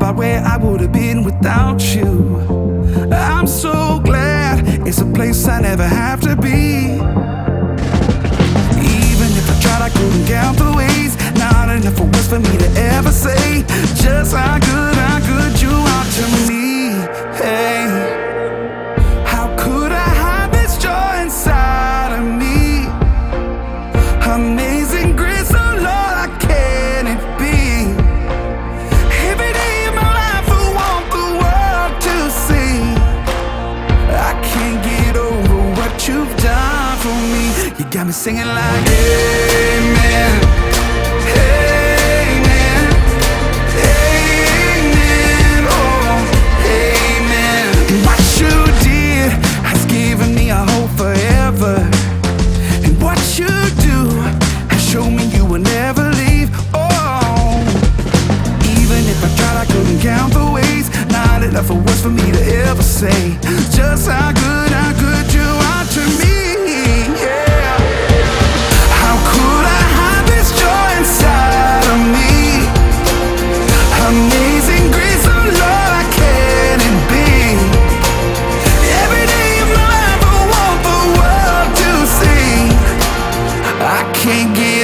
have been without you. I'm so glad it's a place I never have to be. Even if I tried, I couldn't count the ways. Not enough words for me to ever say just how good got me singing like Amen. Oh. What you did has given me a hope forever. And what you do has shown me you will never leave. Oh, even if I tried, I couldn't count the ways. Not enough words for me to ever say just how good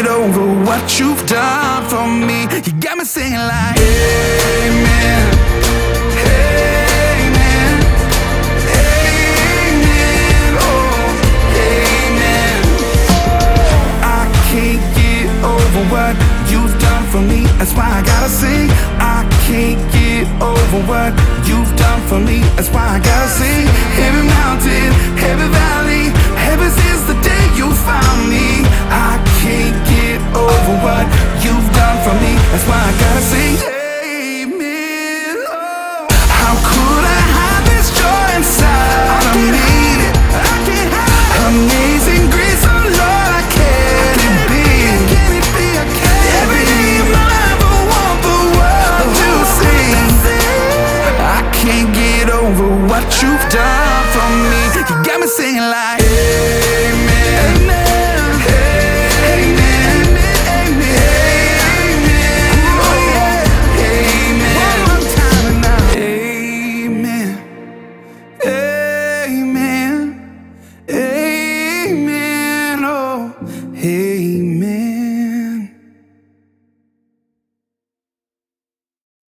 over what you've done for me. You got me singing like Amen. Amen. Amen. Oh, amen. I can't get over what you've done for me. That's why I gotta sing. I can't get over what you've done for me. That's why I gotta sing. Can't get over what you've done for me. You got me singing like Amen.